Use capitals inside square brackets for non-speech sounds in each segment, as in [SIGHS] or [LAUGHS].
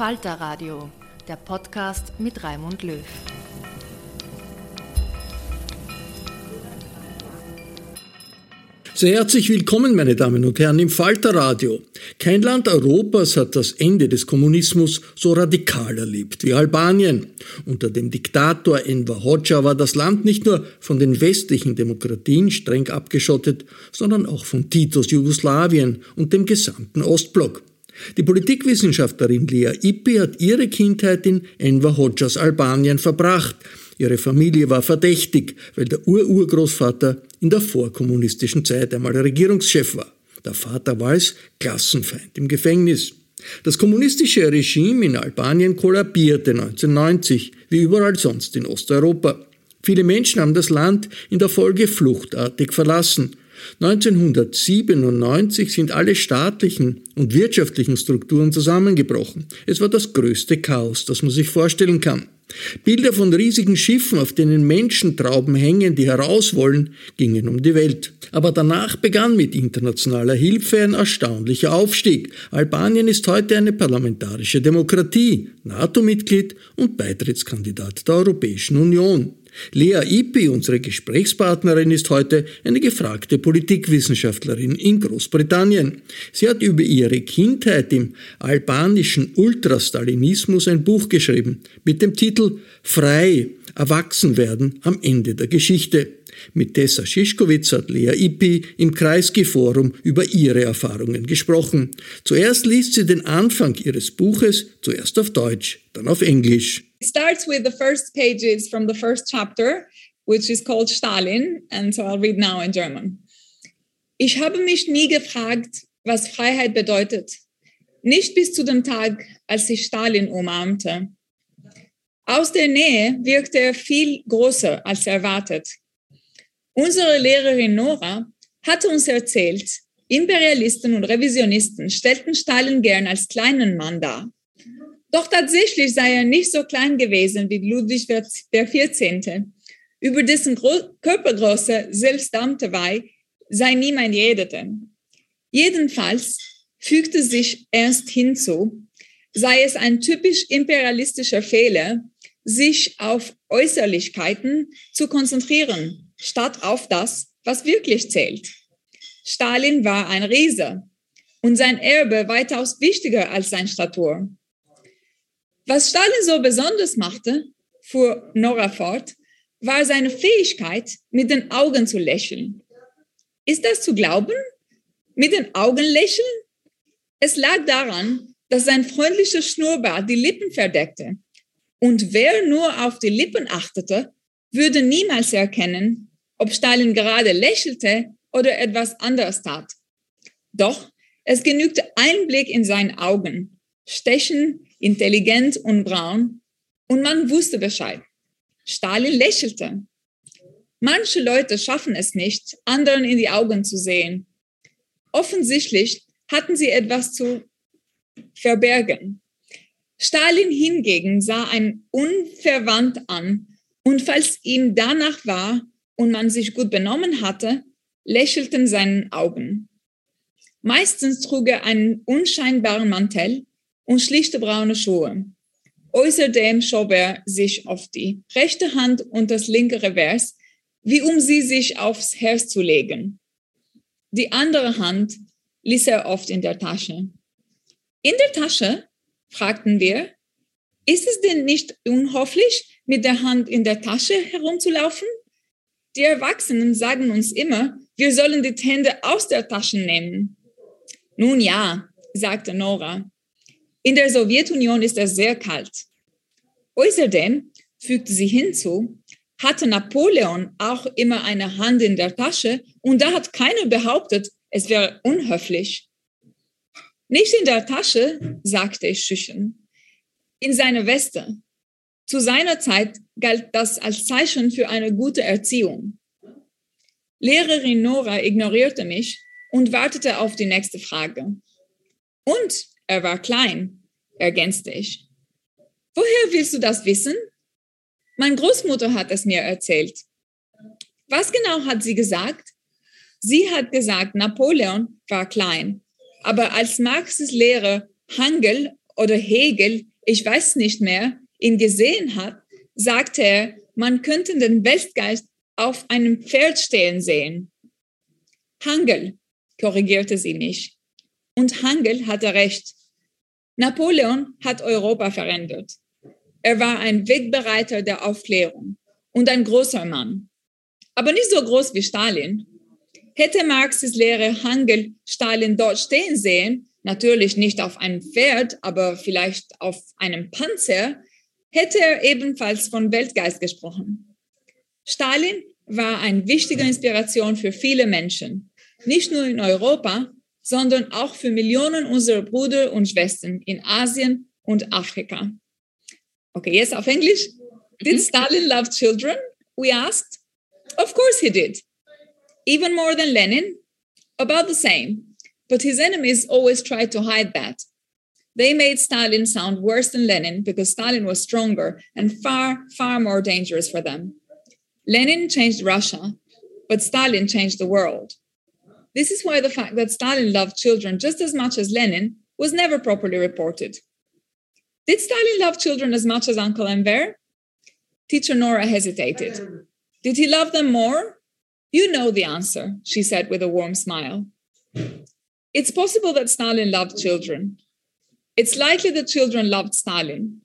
Falter Radio, der Podcast mit Raimund Löw. Sehr herzlich willkommen, meine Damen und Herren, im Falter Radio. Kein Land Europas hat das Ende des Kommunismus so radikal erlebt wie Albanien. Unter dem Diktator Enver Hoxha war das Land nicht nur von den westlichen Demokratien streng abgeschottet, sondern auch von Titos Jugoslawien und dem gesamten Ostblock. Die Politikwissenschaftlerin Lea Ippi hat ihre Kindheit in Enver Hoxhas Albanien verbracht. Ihre Familie war verdächtig, weil der Ururgroßvater in der vorkommunistischen Zeit einmal Regierungschef war. Der Vater war als Klassenfeind im Gefängnis. Das kommunistische Regime in Albanien kollabierte 1990, wie überall sonst in Osteuropa. Viele Menschen haben das Land in der Folge fluchtartig verlassen. 1997 sind alle staatlichen und wirtschaftlichen Strukturen zusammengebrochen. Es war das größte Chaos, das man sich vorstellen kann. Bilder von riesigen Schiffen, auf denen Menschentrauben hängen, die heraus wollen, gingen um die Welt. Aber danach begann mit internationaler Hilfe ein erstaunlicher Aufstieg. Albanien ist heute eine parlamentarische Demokratie, NATO-Mitglied und Beitrittskandidat der Europäischen Union. Lea Ipi, unsere Gesprächspartnerin, ist heute eine gefragte Politikwissenschaftlerin in Großbritannien. Sie hat über ihre Kindheit im albanischen Ultrastalinismus ein Buch geschrieben mit dem Titel Frei, erwachsen werden am Ende der Geschichte. Mit Tessa Schischkowitz hat Lea Ippi im Kreisky-Forum über ihre Erfahrungen gesprochen. Zuerst liest sie den Anfang ihres Buches, zuerst auf Deutsch, dann auf Englisch. It starts with the first pages from the first chapter, which is called Stalin, and so I'll read now in German. Ich habe mich nie gefragt, was Freiheit bedeutet. Nicht bis zu dem Tag, als ich Stalin umarmte. Aus der Nähe wirkte er viel größer als erwartet. Unsere Lehrerin Nora hatte uns erzählt, Imperialisten und Revisionisten stellten Stalin gern als kleinen Mann dar. Doch tatsächlich sei er nicht so klein gewesen wie Ludwig XIV., über dessen Körpergröße selbst Damtewei sei niemand redete. Jedenfalls fügte sich Ernst hinzu, sei es ein typisch imperialistischer Fehler, sich auf Äußerlichkeiten zu konzentrieren, statt auf das, was wirklich zählt. Stalin war ein Riese und sein Erbe weitaus wichtiger als sein Statur. Was Stalin so besonders machte, fuhr Nora fort, war seine Fähigkeit, mit den Augen zu lächeln. Ist das zu glauben? Mit den Augen lächeln? Es lag daran, dass sein freundlicher Schnurrbart die Lippen verdeckte. Und wer nur auf die Lippen achtete, würde niemals erkennen, ob Stalin gerade lächelte oder etwas anderes tat. Doch es genügte ein Blick in seine Augen, stechen, intelligent und braun, und man wusste Bescheid. Stalin lächelte. Manche Leute schaffen es nicht, anderen in die Augen zu sehen. Offensichtlich hatten sie etwas zu verbergen. Stalin hingegen sah einen unverwandt an und falls ihm danach war und man sich gut benommen hatte, lächelten seinen Augen. Meistens trug er einen unscheinbaren Mantel und schlichte braune Schuhe. Außerdem schob er sich auf die rechte Hand und das linke Revers, wie um sie sich aufs Herz zu legen. Die andere Hand ließ er oft in der Tasche. In der Tasche? fragten wir. Ist es denn nicht unhofflich, mit der Hand in der Tasche herumzulaufen? Die Erwachsenen sagen uns immer, wir sollen die Hände aus der Tasche nehmen. Nun ja, sagte Nora. In der Sowjetunion ist es sehr kalt. Außerdem, fügte sie hinzu, hatte Napoleon auch immer eine Hand in der Tasche und da hat keiner behauptet, es wäre unhöflich. Nicht in der Tasche, sagte ich schüchtern, in seiner Weste. Zu seiner Zeit galt das als Zeichen für eine gute Erziehung. Lehrerin Nora ignorierte mich und wartete auf die nächste Frage. Und er war klein, ergänzte ich. Woher willst du das wissen? Meine Großmutter hat es mir erzählt. Was genau hat sie gesagt? Sie hat gesagt, Napoleon war klein. Aber als Marxes Lehrer Hangel oder Hegel, ich weiß nicht mehr, ihn gesehen hat, sagte er, man könnte den Weltgeist auf einem Pferd stehen sehen. Hangel, korrigierte sie mich. Und Hangel hatte recht. Napoleon hat Europa verändert. Er war ein Wegbereiter der Aufklärung und ein großer Mann. Aber nicht so groß wie Stalin. Hätte Marxes Lehre Hangel Stalin dort stehen sehen, natürlich nicht auf einem Pferd, aber vielleicht auf einem Panzer, hätte er ebenfalls von Weltgeist gesprochen. Stalin war eine wichtige Inspiration für viele Menschen, nicht nur in Europa, sondern auch für Millionen unserer Brüder und Schwestern in Asien und Afrika. Okay, yes, auf Englisch. Did mhm. Stalin love children? We asked. Of course he did. Even more than Lenin? About the same. But his enemies always tried to hide that. They made Stalin sound worse than Lenin because Stalin was stronger and far, far more dangerous for them. Lenin changed Russia, but Stalin changed the world. This is why the fact that Stalin loved children just as much as Lenin was never properly reported. Did Stalin love children as much as Uncle Enver? Teacher Nora hesitated. Did he love them more? You know the answer, she said with a warm smile. It's possible that Stalin loved children. It's likely that children loved Stalin.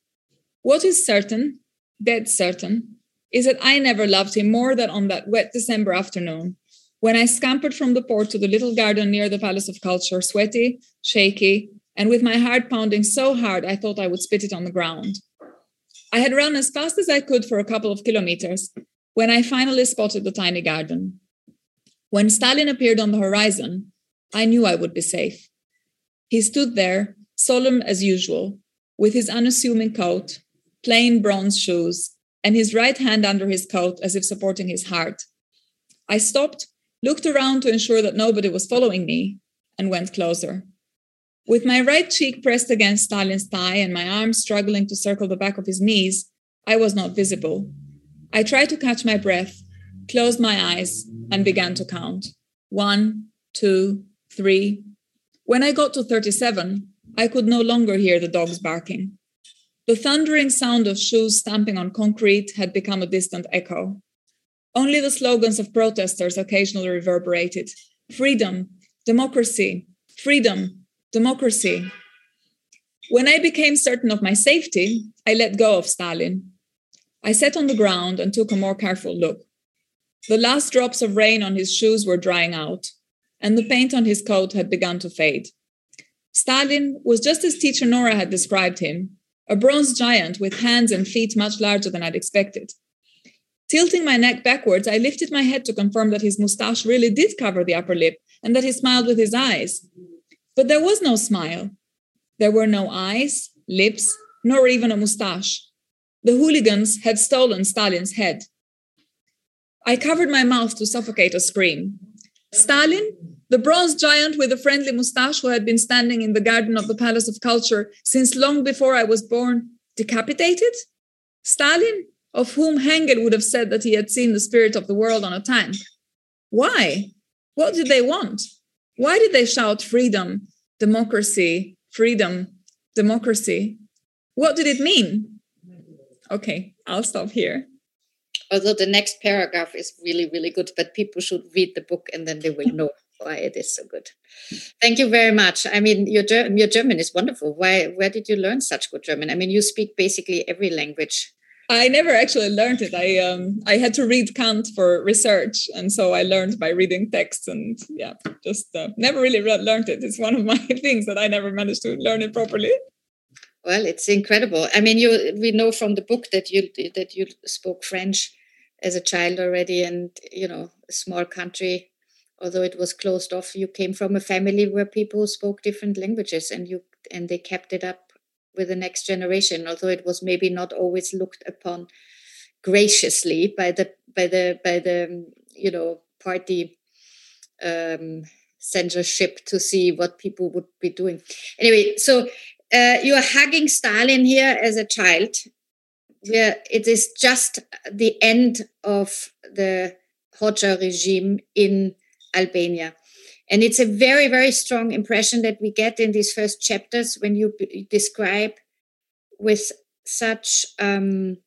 What is certain, dead certain, is that I never loved him more than on that wet December afternoon when I scampered from the port to the little garden near the Palace of Culture, sweaty, shaky, and with my heart pounding so hard I thought I would spit it on the ground. I had run as fast as I could for a couple of kilometers when I finally spotted the tiny garden. When Stalin appeared on the horizon, I knew I would be safe. He stood there, solemn as usual, with his unassuming coat, plain bronze shoes, and his right hand under his coat as if supporting his heart. I stopped, looked around to ensure that nobody was following me, and went closer. With my right cheek pressed against Stalin's thigh and my arms struggling to circle the back of his knees, I was not visible. I tried to catch my breath, closed my eyes, and began to count. One, two, three. When I got to 37, I could no longer hear the dogs barking. The thundering sound of shoes stamping on concrete had become a distant echo. Only the slogans of protesters occasionally reverberated freedom, democracy, freedom, democracy. When I became certain of my safety, I let go of Stalin. I sat on the ground and took a more careful look. The last drops of rain on his shoes were drying out, and the paint on his coat had begun to fade. Stalin was just as teacher Nora had described him a bronze giant with hands and feet much larger than I'd expected. Tilting my neck backwards, I lifted my head to confirm that his mustache really did cover the upper lip and that he smiled with his eyes. But there was no smile. There were no eyes, lips, nor even a mustache. The hooligans had stolen Stalin's head. I covered my mouth to suffocate a scream. Stalin, the bronze giant with a friendly mustache who had been standing in the garden of the Palace of Culture since long before I was born, decapitated? Stalin, of whom Hegel would have said that he had seen the spirit of the world on a tank. Why? What did they want? Why did they shout freedom, democracy, freedom, democracy? What did it mean? Okay, I'll stop here although the next paragraph is really really good but people should read the book and then they will know why it is so good thank you very much i mean your your german is wonderful why where did you learn such good german i mean you speak basically every language I never actually learned it. I um I had to read Kant for research, and so I learned by reading texts, and yeah, just uh, never really learned it. It's one of my [LAUGHS] things that I never managed to learn it properly. Well, it's incredible. I mean, you we know from the book that you that you spoke French as a child already, and you know, a small country, although it was closed off, you came from a family where people spoke different languages, and you and they kept it up with the next generation, although it was maybe not always looked upon graciously by the by the by the you know party um, censorship to see what people would be doing. Anyway, so uh, you are hugging Stalin here as a child, where it is just the end of the Hoxha regime in Albania. And it's a very, very strong impression that we get in these first chapters when you b- describe with such um,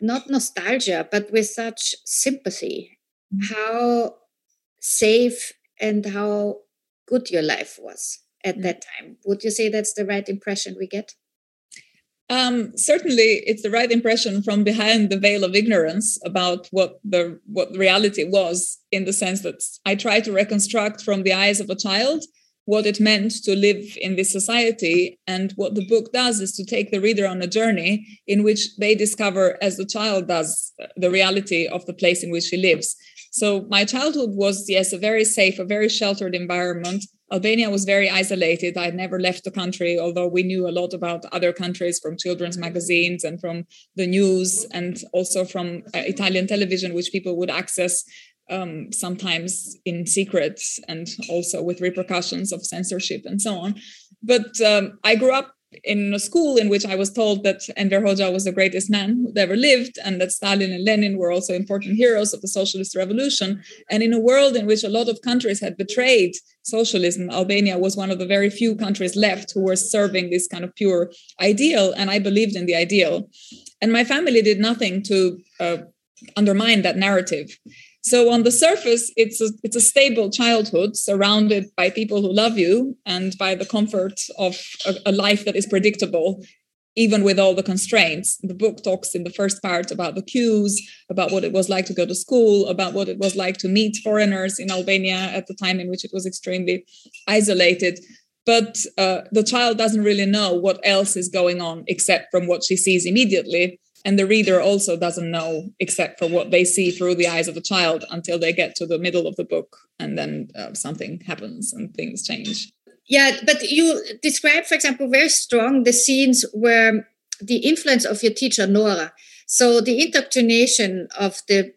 not nostalgia, but with such sympathy mm-hmm. how safe and how good your life was at mm. that time. Would you say that's the right impression we get? Um, certainly, it's the right impression from behind the veil of ignorance about what the what reality was. In the sense that I try to reconstruct from the eyes of a child what it meant to live in this society, and what the book does is to take the reader on a journey in which they discover, as the child does, the reality of the place in which he lives. So my childhood was yes a very safe, a very sheltered environment Albania was very isolated. I had never left the country, although we knew a lot about other countries from children's magazines and from the news, and also from uh, Italian television, which people would access um, sometimes in secret and also with repercussions of censorship and so on. But um, I grew up in a school in which I was told that Enver Hoxha was the greatest man who ever lived, and that Stalin and Lenin were also important heroes of the socialist revolution. And in a world in which a lot of countries had betrayed socialism, Albania was one of the very few countries left who were serving this kind of pure ideal. And I believed in the ideal. And my family did nothing to uh, undermine that narrative. So on the surface, it's a, it's a stable childhood surrounded by people who love you and by the comfort of a, a life that is predictable, even with all the constraints. The book talks in the first part about the queues, about what it was like to go to school, about what it was like to meet foreigners in Albania at the time in which it was extremely isolated. But uh, the child doesn't really know what else is going on except from what she sees immediately and the reader also doesn't know except for what they see through the eyes of the child until they get to the middle of the book and then uh, something happens and things change. Yeah but you describe for example very strong the scenes where the influence of your teacher nora. So the indoctrination of the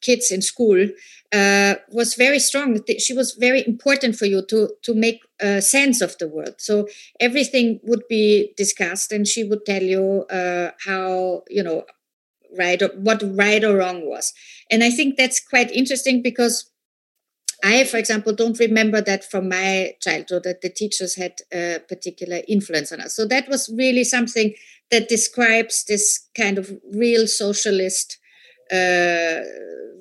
kids in school uh, was very strong. She was very important for you to to make uh, sense of the world. So everything would be discussed, and she would tell you uh, how you know right or what right or wrong was. And I think that's quite interesting because I, for example, don't remember that from my childhood that the teachers had a particular influence on us. So that was really something that describes this kind of real socialist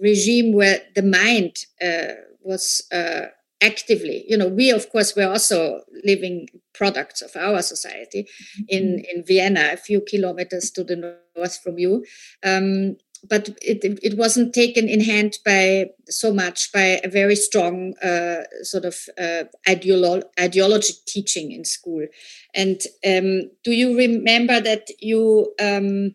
regime where the mind uh, was uh, actively you know we of course were also living products of our society in mm-hmm. in vienna a few kilometers to the north from you. Um, but it, it wasn't taken in hand by so much by a very strong uh, sort of uh, ideolo- ideology teaching in school. And um, do you remember that you um,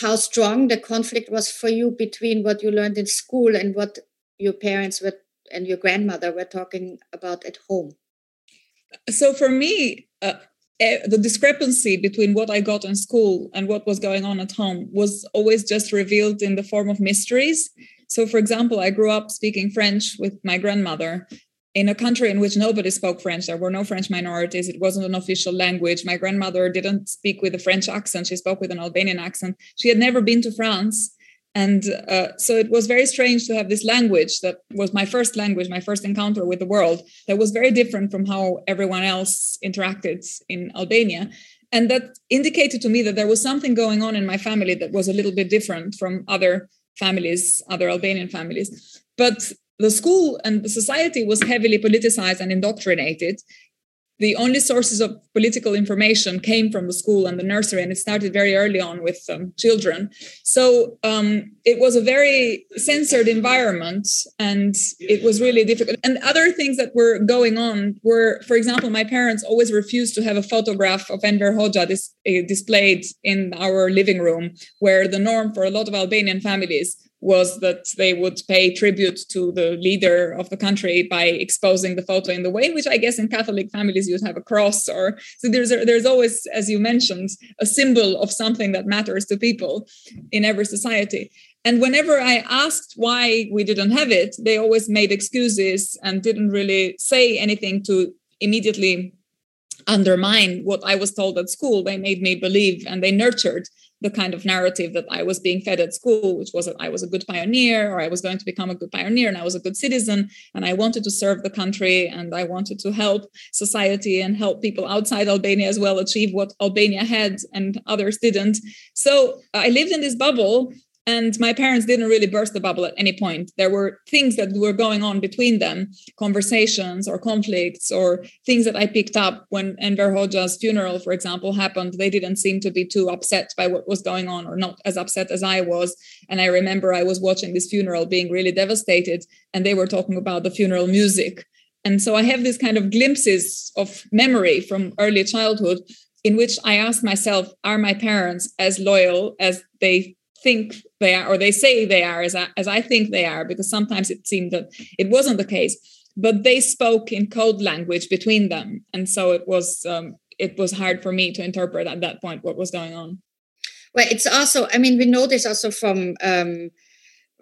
how strong the conflict was for you between what you learned in school and what your parents were and your grandmother were talking about at home? So for me, uh, the discrepancy between what I got in school and what was going on at home was always just revealed in the form of mysteries. So, for example, I grew up speaking French with my grandmother in a country in which nobody spoke French. There were no French minorities. It wasn't an official language. My grandmother didn't speak with a French accent. She spoke with an Albanian accent. She had never been to France. And uh, so it was very strange to have this language that was my first language, my first encounter with the world, that was very different from how everyone else interacted in Albania. And that indicated to me that there was something going on in my family that was a little bit different from other families, other Albanian families. But the school and the society was heavily politicized and indoctrinated the only sources of political information came from the school and the nursery, and it started very early on with um, children. So um, it was a very censored environment, and it was really difficult. And other things that were going on were, for example, my parents always refused to have a photograph of Enver Hoxha dis- uh, displayed in our living room, where the norm for a lot of Albanian families was that they would pay tribute to the leader of the country by exposing the photo in the way in which I guess in Catholic families you'd have a cross or so there's a, there's always as you mentioned a symbol of something that matters to people in every society. And whenever I asked why we didn't have it they always made excuses and didn't really say anything to immediately undermine what I was told at school. They made me believe and they nurtured the kind of narrative that I was being fed at school, which was that I was a good pioneer or I was going to become a good pioneer and I was a good citizen and I wanted to serve the country and I wanted to help society and help people outside Albania as well achieve what Albania had and others didn't. So uh, I lived in this bubble and my parents didn't really burst the bubble at any point. There were things that were going on between them, conversations or conflicts or things that I picked up when Enver Hoxha's funeral, for example, happened. They didn't seem to be too upset by what was going on or not as upset as I was. And I remember I was watching this funeral being really devastated, and they were talking about the funeral music. And so I have these kind of glimpses of memory from early childhood in which I asked myself, are my parents as loyal as they think they are or they say they are as I, as I think they are because sometimes it seemed that it wasn't the case but they spoke in code language between them. And so it was um, it was hard for me to interpret at that point what was going on. Well it's also i mean we know this also from um,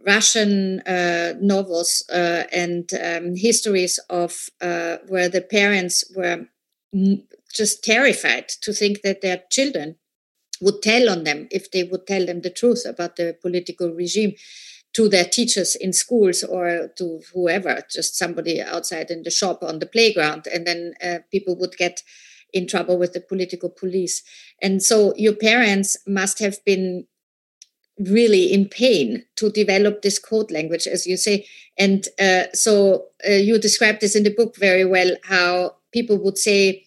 russian uh, novels uh, and um, histories of uh, where the parents were just terrified to think that their children would tell on them if they would tell them the truth about the political regime to their teachers in schools or to whoever, just somebody outside in the shop on the playground. And then uh, people would get in trouble with the political police. And so your parents must have been really in pain to develop this code language, as you say. And uh, so uh, you describe this in the book very well how people would say,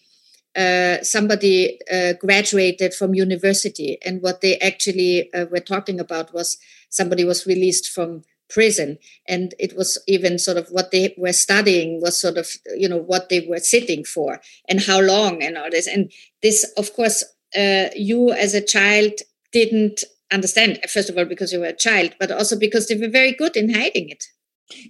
uh, somebody uh, graduated from university, and what they actually uh, were talking about was somebody was released from prison, and it was even sort of what they were studying was sort of you know what they were sitting for and how long and all this, and this of course uh, you as a child didn't understand first of all because you were a child, but also because they were very good in hiding it.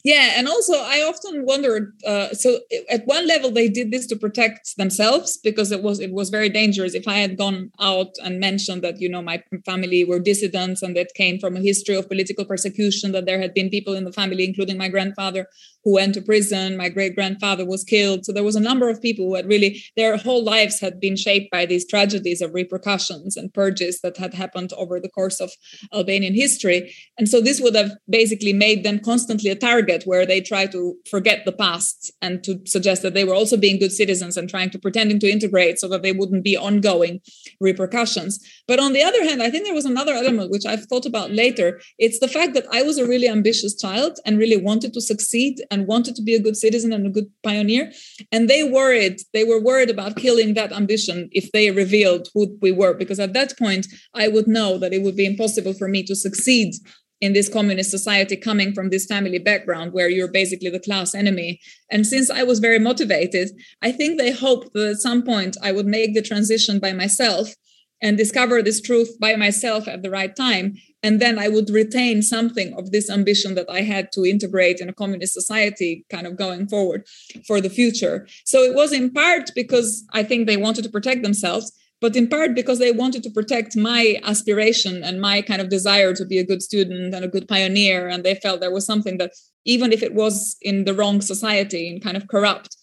Yeah, and also I often wondered. Uh, so at one level, they did this to protect themselves because it was it was very dangerous. If I had gone out and mentioned that you know my family were dissidents and that came from a history of political persecution, that there had been people in the family, including my grandfather, who went to prison. My great grandfather was killed. So there was a number of people who had really their whole lives had been shaped by these tragedies of repercussions and purges that had happened over the course of Albanian history. And so this would have basically made them constantly a target where they try to forget the past and to suggest that they were also being good citizens and trying to pretending to integrate so that they wouldn't be ongoing repercussions. But on the other hand, I think there was another element which I've thought about later. It's the fact that I was a really ambitious child and really wanted to succeed and wanted to be a good citizen and a good pioneer. And they worried, they were worried about killing that ambition if they revealed who we were, because at that point, I would know that it would be impossible for me to succeed in this communist society coming from this family background where you're basically the class enemy. And since I was very motivated, I think they hoped that at some point I would make the transition by myself and discover this truth by myself at the right time. And then I would retain something of this ambition that I had to integrate in a communist society kind of going forward for the future. So it was in part because I think they wanted to protect themselves but in part because they wanted to protect my aspiration and my kind of desire to be a good student and a good pioneer. And they felt there was something that, even if it was in the wrong society, in kind of corrupt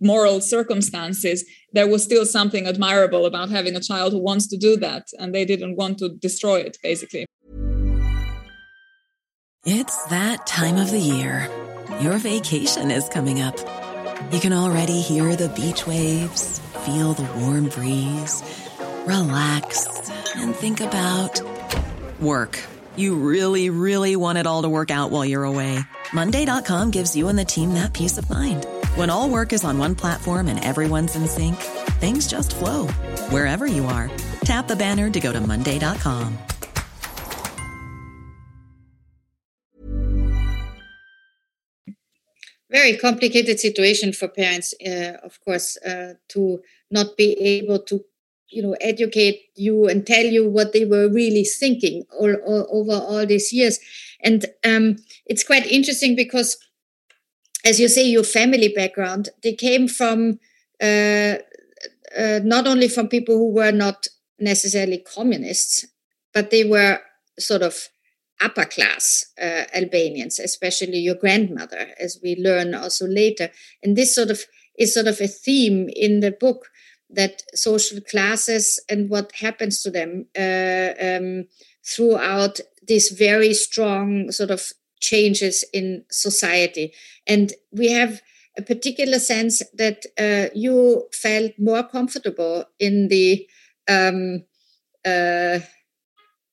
moral circumstances, there was still something admirable about having a child who wants to do that. And they didn't want to destroy it, basically. It's that time of the year. Your vacation is coming up. You can already hear the beach waves, feel the warm breeze relax, and think about work. You really, really want it all to work out while you're away. Monday.com gives you and the team that peace of mind. When all work is on one platform and everyone's in sync, things just flow wherever you are. Tap the banner to go to Monday.com. Very complicated situation for parents, uh, of course, uh, to not be able to you know educate you and tell you what they were really thinking all, all over all these years and um, it's quite interesting because as you say your family background they came from uh, uh, not only from people who were not necessarily communists but they were sort of upper class uh, albanians especially your grandmother as we learn also later. And this sort of is sort of a theme in the book that social classes and what happens to them uh, um, throughout this very strong sort of changes in society. And we have a particular sense that uh, you felt more comfortable in the um, uh,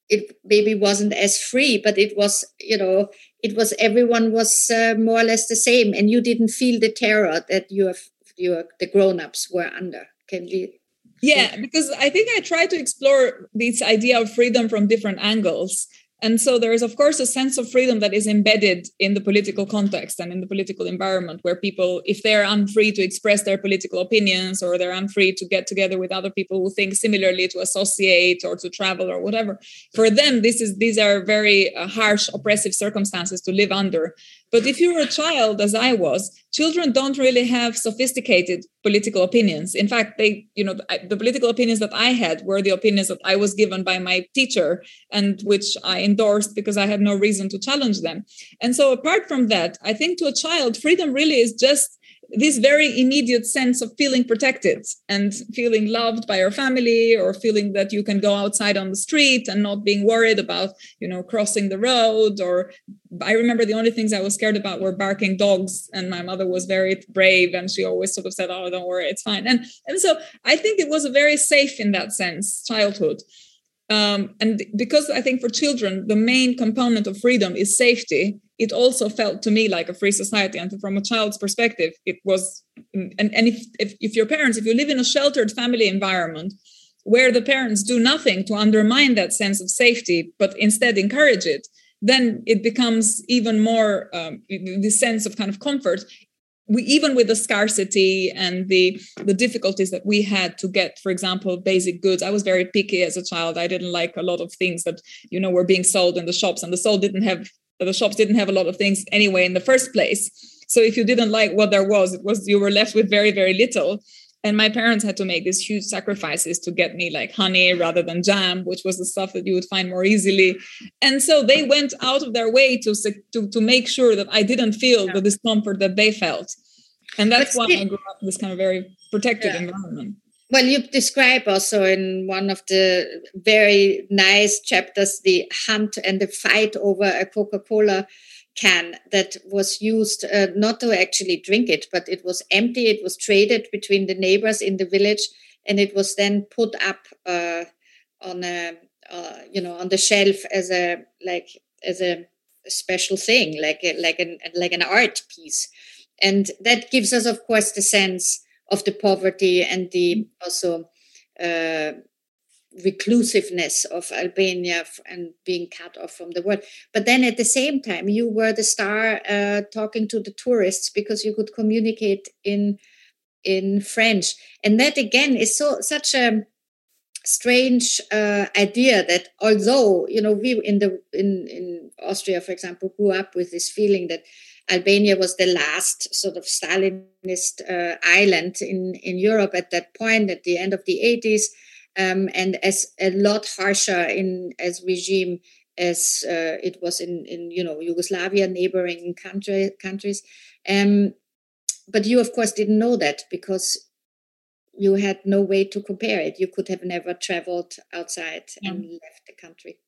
it maybe wasn't as free but it was you know it was everyone was uh, more or less the same and you didn't feel the terror that you have you the grown-ups were under can we yeah because i think i try to explore this idea of freedom from different angles and so there is, of course, a sense of freedom that is embedded in the political context and in the political environment where people, if they're unfree to express their political opinions or they're unfree to get together with other people who think similarly, to associate or to travel or whatever, for them, this is these are very uh, harsh, oppressive circumstances to live under. But if you're a child, as I was, children don't really have sophisticated political opinions. In fact, they, you know, the political opinions that I had were the opinions that I was given by my teacher and which I endorsed because I had no reason to challenge them. And so, apart from that, I think to a child, freedom really is just this very immediate sense of feeling protected and feeling loved by your family or feeling that you can go outside on the street and not being worried about you know crossing the road or i remember the only things i was scared about were barking dogs and my mother was very brave and she always sort of said oh don't worry it's fine. And and so i think it was a very safe in that sense childhood um, and because I think for children, the main component of freedom is safety, it also felt to me like a free society. And from a child's perspective, it was, and, and if, if, if your parents, if you live in a sheltered family environment where the parents do nothing to undermine that sense of safety, but instead encourage it, then it becomes even more um, the sense of kind of comfort we even with the scarcity and the the difficulties that we had to get for example basic goods i was very picky as a child. I didn't like a lot of things that you know were being sold in the shops and the sold didn't have the shops didn't have a lot of things anyway in the first place. So if you didn't like what there was it was you were left with very very little and my parents had to make these huge sacrifices to get me like honey rather than jam which was the stuff that you would find more easily and so they went out of their way to to, to make sure that i didn't feel yeah. the discomfort that they felt and that's why i grew up in this kind of very protected yeah. environment well you describe also in one of the very nice chapters the hunt and the fight over a coca-cola can that was used uh, not to actually drink it, but it was empty. It was traded between the neighbors in the village, and it was then put up uh, on a uh, you know on the shelf as a like as a special thing, like a, like an like an art piece, and that gives us, of course, the sense of the poverty and the also uh, reclusiveness of Albania and being cut off from the world. But then at the same time, you were the star uh, talking to the tourists because you could communicate in in French, and that again is so such a strange uh, idea that although you know we in the in in Austria, for example, grew up with this feeling that Albania was the last sort of Stalinist uh, island in in Europe at that point at the end of the 80s um, and as a lot harsher in as regime as uh, it was in in you know Yugoslavia neighboring country countries. Um, but you of course didn't know that because you had no way to compare it. You could have never traveled outside yeah. and left the country.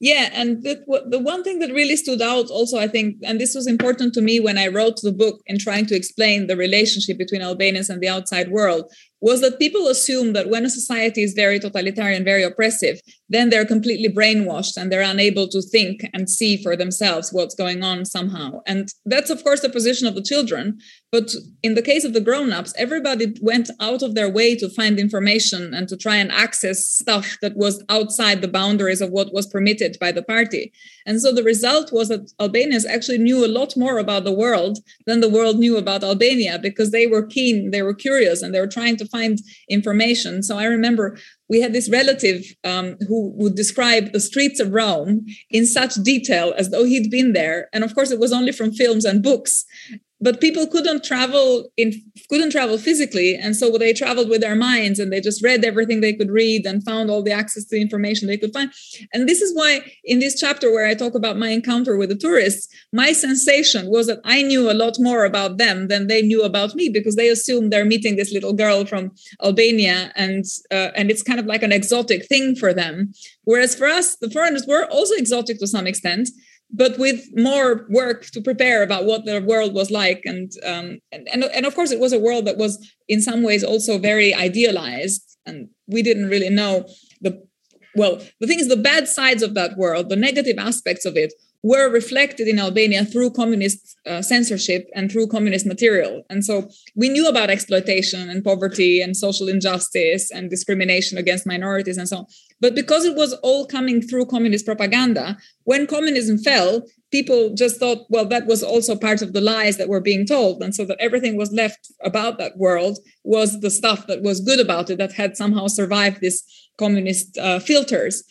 Yeah and the, the one thing that really stood out also i think and this was important to me when i wrote the book in trying to explain the relationship between albanians and the outside world was that people assume that when a society is very totalitarian, very oppressive, then they're completely brainwashed and they're unable to think and see for themselves what's going on somehow. And that's, of course, the position of the children. But in the case of the grown ups, everybody went out of their way to find information and to try and access stuff that was outside the boundaries of what was permitted by the party. And so the result was that Albanians actually knew a lot more about the world than the world knew about Albania because they were keen, they were curious, and they were trying to find information. So I remember we had this relative um, who would describe the streets of Rome in such detail as though he'd been there. And of course, it was only from films and books but people couldn't travel in couldn't travel physically. And so they traveled with their minds and they just read everything they could read and found all the access to information they could find. And this is why in this chapter where i talk about my encounter with the tourists my sensation was that i knew a lot more about them than they knew about me because they assumed they're meeting this little girl from albania and uh, and it's kind of like an exotic thing for them. Whereas for us the foreigners were also exotic to some extent but with more work to prepare about what the world was like. And, um, and, and and of course it was a world that was in some ways also very idealized and we didn't really know the well the thing is the bad sides of that world the negative aspects of it were reflected in Albania through communist uh, censorship and through communist material. And so we knew about exploitation and poverty and social injustice and discrimination against minorities and so on. But because it was all coming through communist propaganda, when communism fell, people just thought, well, that was also part of the lies that were being told. And so that everything was left about that world was the stuff that was good about it that had somehow survived these communist uh, filters.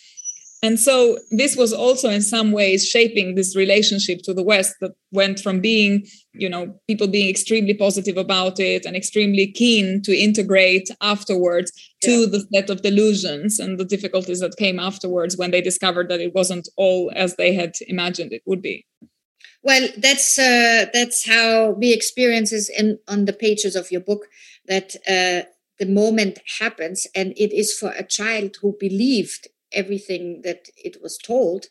And so this was also in some ways shaping this relationship to the West that went from being, you know, people being extremely positive about it and extremely keen to integrate afterwards to the set of delusions and the difficulties that came afterwards when they discovered that it wasn't all as they had imagined it would be. Well, that's uh, that's how we experience is in on the pages of your book that uh, the moment happens and it is for a child who believed everything that it was told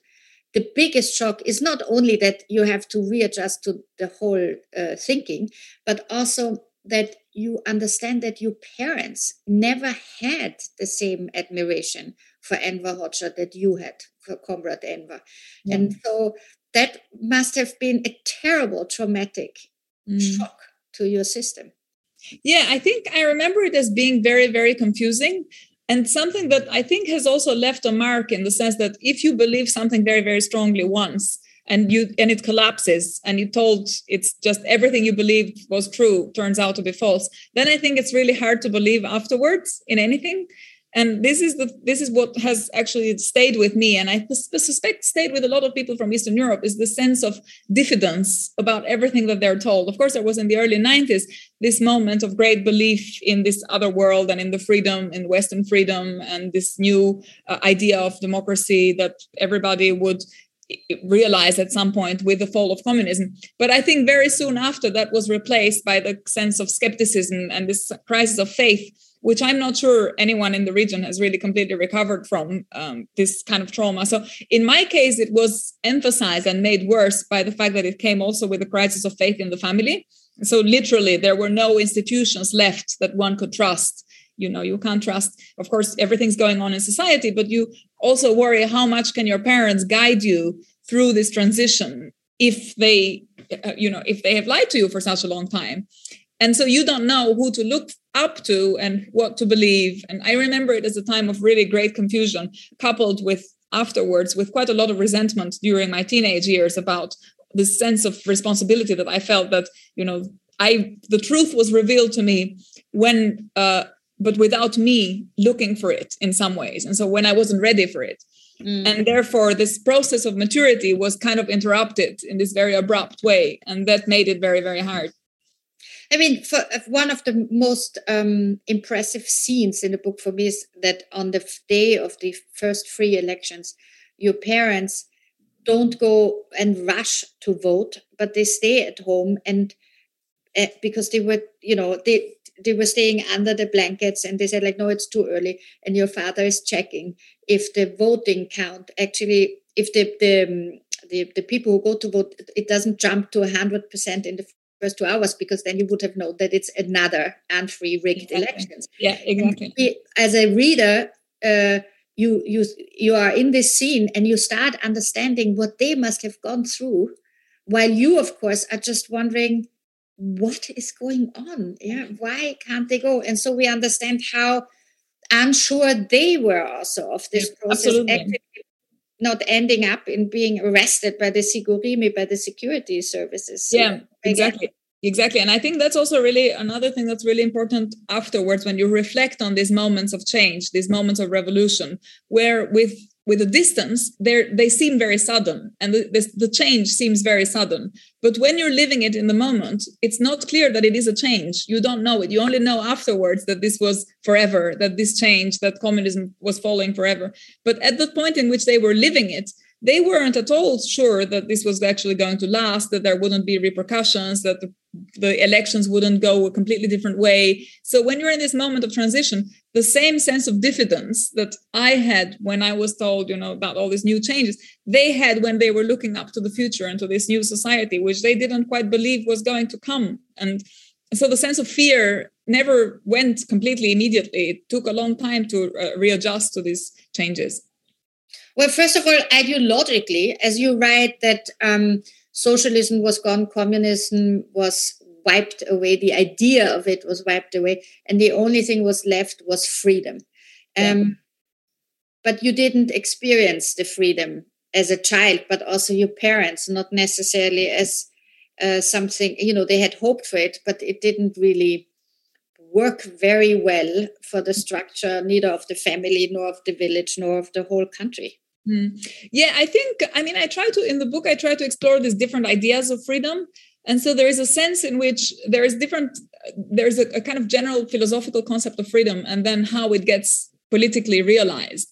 the biggest shock is not only that you have to readjust to the whole uh, thinking but also that you understand that your parents never had the same admiration for Enver Hoxha that you had for Comrade Enver. Yeah. And so that must have been a terrible traumatic mm. shock to your system. Yeah, I think I remember it as being very, very confusing and something that I think has also left a mark in the sense that if you believe something very, very strongly once and you and it collapses and you told it's just everything you believed was true turns out to be false, then I think it's really hard to believe afterwards in anything and this is the this is what has actually stayed with me. And i suspect stayed with a lot of people from eastern europe is the sense of diffidence about everything that they're told. Of course there was in the early 90s this moment of great belief in this other world and in the freedom in western freedom and this new uh, idea of democracy that everybody would realize at some point with the fall of communism. But I think very soon after that was replaced by the sense of skepticism and this crisis of faith which I'm not sure anyone in the region has really completely recovered from um, this kind of trauma. So, in my case, it was emphasized and made worse by the fact that it came also with a crisis of faith in the family. So, literally, there were no institutions left that one could trust. You know, you can't trust, of course, everything's going on in society, but you also worry how much can your parents guide you through this transition if they uh, you know if they have lied to you for such a long time and so you don't know who to look up to and what to believe. And i remember it as a time of really great confusion coupled with afterwards with quite a lot of resentment during my teenage years about this sense of responsibility that i felt that you know i the truth was revealed to me when uh, but without me looking for it in some ways. And so when i wasn't ready for it. Mm. and therefore this process of maturity was kind of interrupted in this very abrupt way. And that made it very very hard I mean, for, one of the most um, impressive scenes in the book for me is that on the day of the first free elections, your parents don't go and rush to vote, but they stay at home and uh, because they were, you know, they they were staying under the blankets and they said like, no, it's too early, and your father is checking if the voting count actually, if the the the, the people who go to vote, it doesn't jump to 100% in the first two hours because then you would have known that it's another free rigged exactly. elections. Yeah, exactly. We, as a reader, uh, you you you are in this scene and you start understanding what they must have gone through, while you, of course, are just wondering what is going on. Yeah, why can't they go? And so we understand how unsure they were also of this yeah, process. Absolutely not ending up in being arrested by the Sigurimi, by the security services. Yeah, exactly. Again, exactly and i think that's also really another thing that's really important afterwards when you reflect on these moments of change these moments of revolution where with with a distance they seem very sudden and the, the, the, change seems very sudden. But when you're living it in the moment it's not clear that it is a change. You don't know it. You only know afterwards that this was forever that this change that communism was falling forever. But at the point in which they were living it they weren't at all sure that this was actually going to last, that there wouldn't be repercussions, that the, the, elections wouldn't go a completely different way. So when you're in this moment of transition, the same sense of diffidence that I had when I was told, you know, about all these new changes, they had when they were looking up to the future and to this new society, which they didn't quite believe was going to come. And so the sense of fear never went completely immediately. It took a long time to uh, readjust to these changes. Well, first of all, ideologically, as you write that um, socialism was gone, communism was wiped away, the idea of it was wiped away, and the only thing was left was freedom. Um, yeah. But you didn't experience the freedom as a child, but also your parents, not necessarily as uh, something, you know, they had hoped for it, but it didn't really work very well for the structure, neither of the family, nor of the village, nor of the whole country. Mm. Yeah, I think, I mean, I try to, in the book, I try to explore these different ideas of freedom. And so there is a sense in which there is different, there's a, a kind of general philosophical concept of freedom and then how it gets politically realized.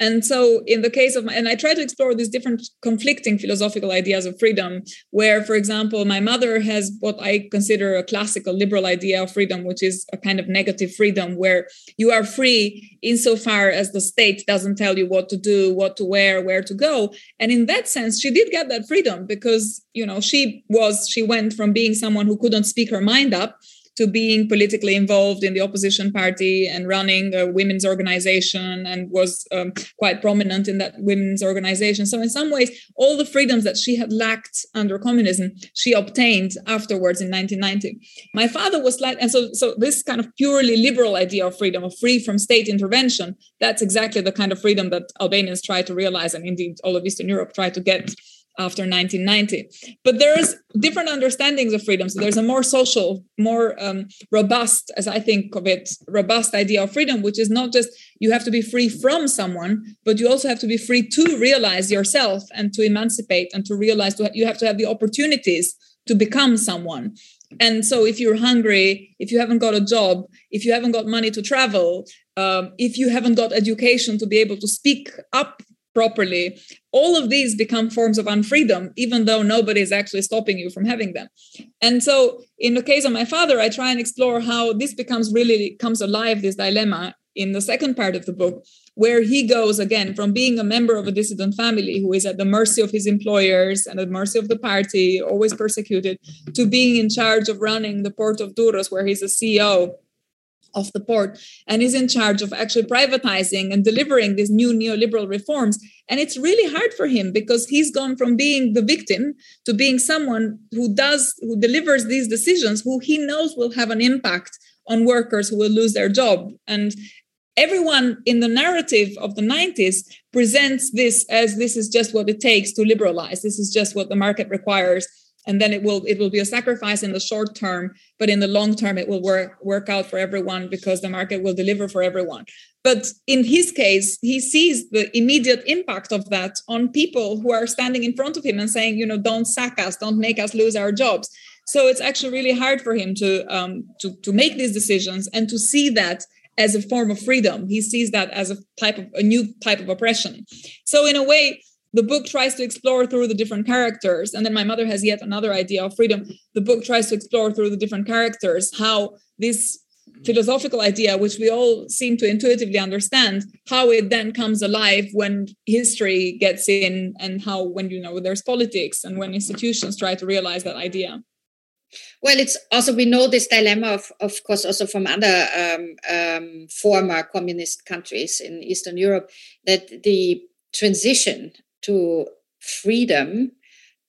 And so, in the case of my, and I try to explore these different conflicting philosophical ideas of freedom, where, for example, my mother has what I consider a classical liberal idea of freedom, which is a kind of negative freedom, where you are free insofar as the state doesn't tell you what to do, what to wear, where to go. And in that sense, she did get that freedom because, you know, she was, she went from being someone who couldn't speak her mind up to being politically involved in the opposition party and running a women's organization and was um, quite prominent in that women's organization. So, in some ways, all the freedoms that she had lacked under communism, she obtained afterwards in 1990. My father was like, and so, so this kind of purely liberal idea of freedom, of free from state intervention, that's exactly the kind of freedom that Albanians try to realize, and indeed all of Eastern Europe try to get after 1990 but there's different understandings of freedom. So there's a more social more um, robust as i think of it robust idea of freedom which is not just you have to be free from someone but you also have to be free to realize yourself and to emancipate and to realize to, you have to have the opportunities to become someone. And so if you're hungry if you haven't got a job if you haven't got money to travel um, if you haven't got education to be able to speak up properly all of these become forms of unfreedom even though nobody is actually stopping you from having them. And so in the case of my father i try and explore how this becomes really comes alive this dilemma in the second part of the book where he goes again from being a member of a dissident family who is at the mercy of his employers and at the mercy of the party always persecuted to being in charge of running the port of Durrës where he's a ceo of the port and is in charge of actually privatizing and delivering these new neoliberal reforms. And it's really hard for him because he's gone from being the victim to being someone who does, who delivers these decisions, who he knows will have an impact on workers who will lose their job. And everyone in the narrative of the 90s presents this as this is just what it takes to liberalize, this is just what the market requires and then it will it will be a sacrifice in the short term but in the long term it will work work out for everyone because the market will deliver for everyone. But in his case he sees the immediate impact of that on people who are standing in front of him and saying you know don't sack us don't make us lose our jobs. So it's actually really hard for him to um, to to make these decisions and to see that as a form of freedom. He sees that as a type of a new type of oppression. So in a way the book tries to explore through the different characters and then my mother has yet another idea of freedom. The book tries to explore through the different characters how this philosophical idea which we all seem to intuitively understand how it then comes alive when history gets in and how when you know there's politics and when institutions try to realize that idea. Well, it's also we know this dilemma of, of course, also from other um, um, former communist countries in Eastern Europe, that the transition to freedom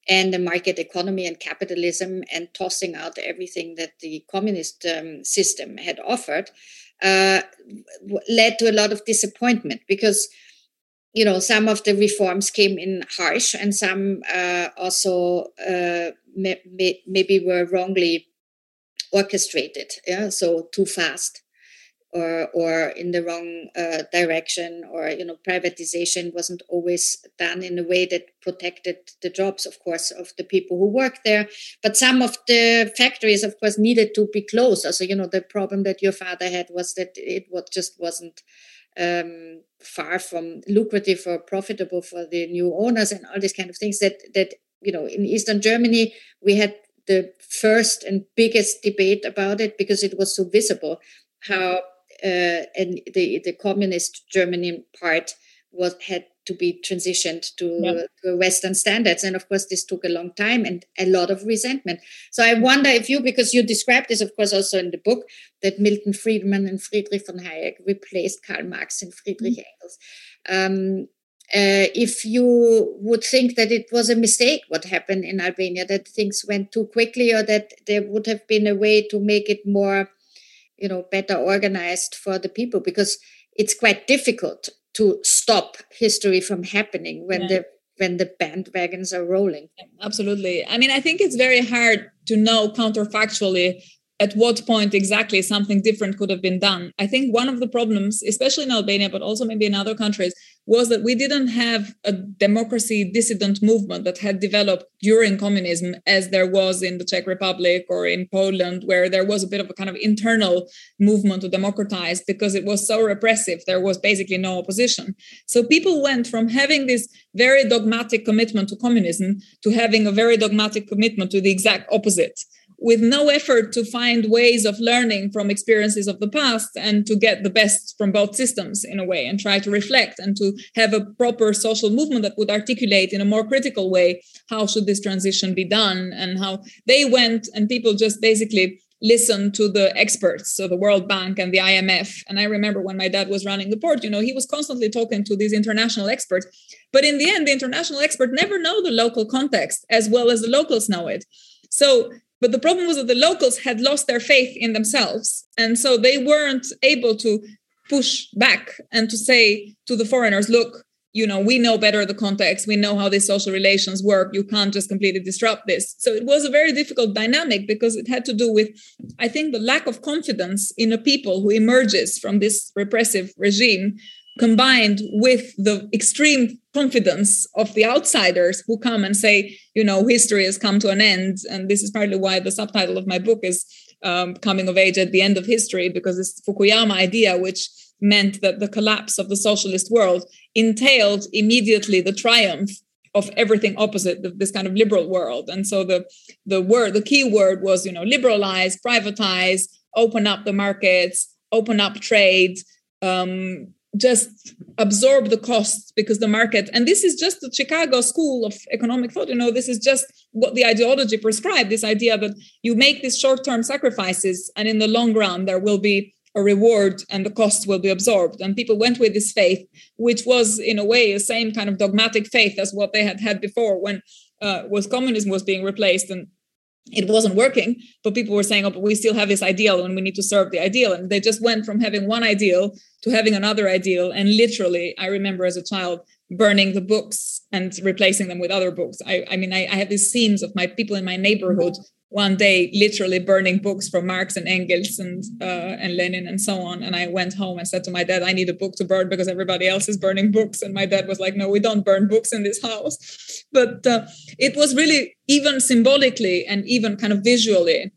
and the market economy and capitalism and tossing out everything that the communist um, system had offered uh, led to a lot of disappointment because you know some of the reforms came in harsh and some uh, also uh, may, may, maybe were wrongly orchestrated yeah so too fast or or in the wrong uh, direction or you know privatization wasn't always done in a way that protected the jobs of course of the people who work there. But some of the factories of course needed to be closed. Also you know the problem that your father had was that it was just wasn't um, far from lucrative or profitable for the new owners and all these kind of things that that you know in eastern germany we had the first and biggest debate about it because it was so visible how and the the communist Germany part was had to be transitioned to, to, Western standards. And of course, this took a long time and a lot of resentment. So I wonder if you, because you described this, of course, also in the book, that Milton Friedman and Friedrich von Hayek replaced Karl Marx and Friedrich mm-hmm. Engels. Um, uh, if you would think that it was a mistake what happened in Albania, that things went too quickly, or that there would have been a way to make it more you know better organized for the people because it's quite difficult to stop history from happening when yeah. the when the bandwagons are rolling absolutely i mean i think it's very hard to know counterfactually at what point exactly something different could have been done. I think one of the problems, especially in Albania, but also maybe in other countries, was that we didn't have a democracy dissident movement that had developed during communism, as there was in the Czech Republic or in Poland, where there was a bit of a kind of internal movement to democratize because it was so repressive. There was basically no opposition. So people went from having this very dogmatic commitment to communism to having a very dogmatic commitment to the exact opposite with no effort to find ways of learning from experiences of the past and to get the best from both systems in a way and try to reflect and to have a proper social movement that would articulate in a more critical way how should this transition be done and how they went and people just basically listened to the experts so the world bank and the imf and i remember when my dad was running the port you know he was constantly talking to these international experts. But in the end the international expert never know the local context as well as the locals know it. So but the problem was that the locals had lost their faith in themselves. And so they weren't able to push back and to say to the foreigners, look, you know, we know better the context. We know how these social relations work. You can't just completely disrupt this. So it was a very difficult dynamic because it had to do with, I think, the lack of confidence in a people who emerges from this repressive regime combined with the extreme confidence of the outsiders who come and say, you know, history has come to an end. And this is partly why the subtitle of my book is um, Coming of Age at the End of History, because this Fukuyama idea, which meant that the collapse of the socialist world entailed immediately the triumph of everything opposite this kind of liberal world. And so the the word, the key word was, you know, liberalize, privatize, open up the markets, open up trade, um, just absorb the costs because the market and this is just the chicago school of economic thought you know this is just what the ideology prescribed this idea that you make these short-term sacrifices and in the long run there will be a reward and the cost will be absorbed. And people went with this faith, which was in a way the same kind of dogmatic faith as what they had had before when uh, was communism was being replaced and it wasn't working. But people were saying, "Oh, but we still have this ideal, and we need to serve the ideal." And they just went from having one ideal to having another ideal. And literally, I remember as a child burning the books and replacing them with other books. I, I mean, I, I have these scenes of my people in my neighborhood one day literally burning books from Marx and Engels and uh, and Lenin and so on. And I went home and said to my dad, "I need a book to burn because everybody else is burning books." And my dad was like, "No, we don't burn books in this house." But uh, it was really even symbolically and even kind of visually,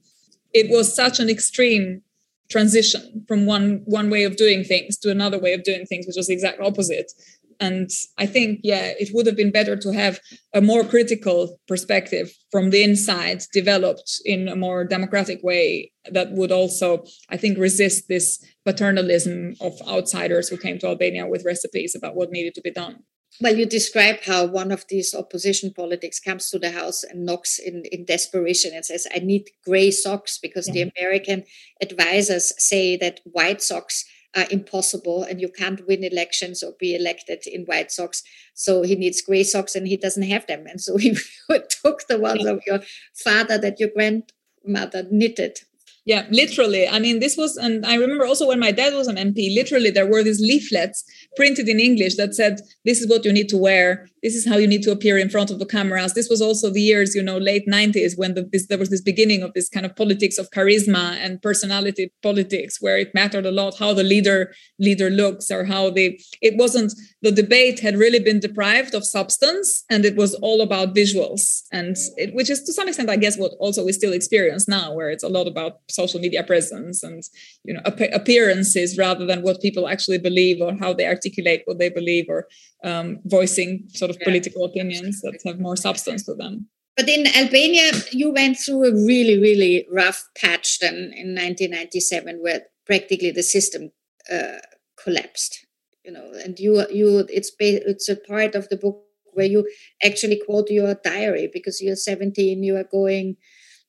it was such an extreme transition from one one way of doing things to another way of doing things, which was the exact opposite and i think yeah it would have been better to have a more critical perspective from the inside developed in a more democratic way that would also i think resist this paternalism of outsiders who came to albania with recipes about what needed to be done well, you describe how one of these opposition politics comes to the house and knocks in, in desperation and says, I need gray socks because yeah. the American advisors say that white socks are impossible and you can't win elections or be elected in white socks so he needs gray socks and he doesn't have them. And so [LAUGHS] he took the ones of your father that your grandmother knitted yeah literally. I mean this was and i remember also when my dad was an mp literally there were these leaflets printed in english that said this is what you need to wear. This is how you need to appear in front of the cameras. This was also the years you know late 90s when the, this, there was this beginning of this kind of politics of charisma and personality politics where it mattered a lot how the leader leader looks or how they it wasn't the debate had really been deprived of substance and it was all about visuals and it, which is to some extent i guess what also we still experience now where it's a lot about social media presence and you know appearances rather than what people actually believe or how they articulate what they believe or um, voicing sort of yeah. political opinions that have more substance to them. But in Albania, you went through a really, really rough patch then in 1997, where practically the system uh, collapsed. You know, and you, you, it's it's a part of the book where you actually quote your diary because you're 17, you are going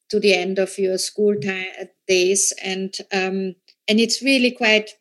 to the end of your school time, days, and um, and it's really quite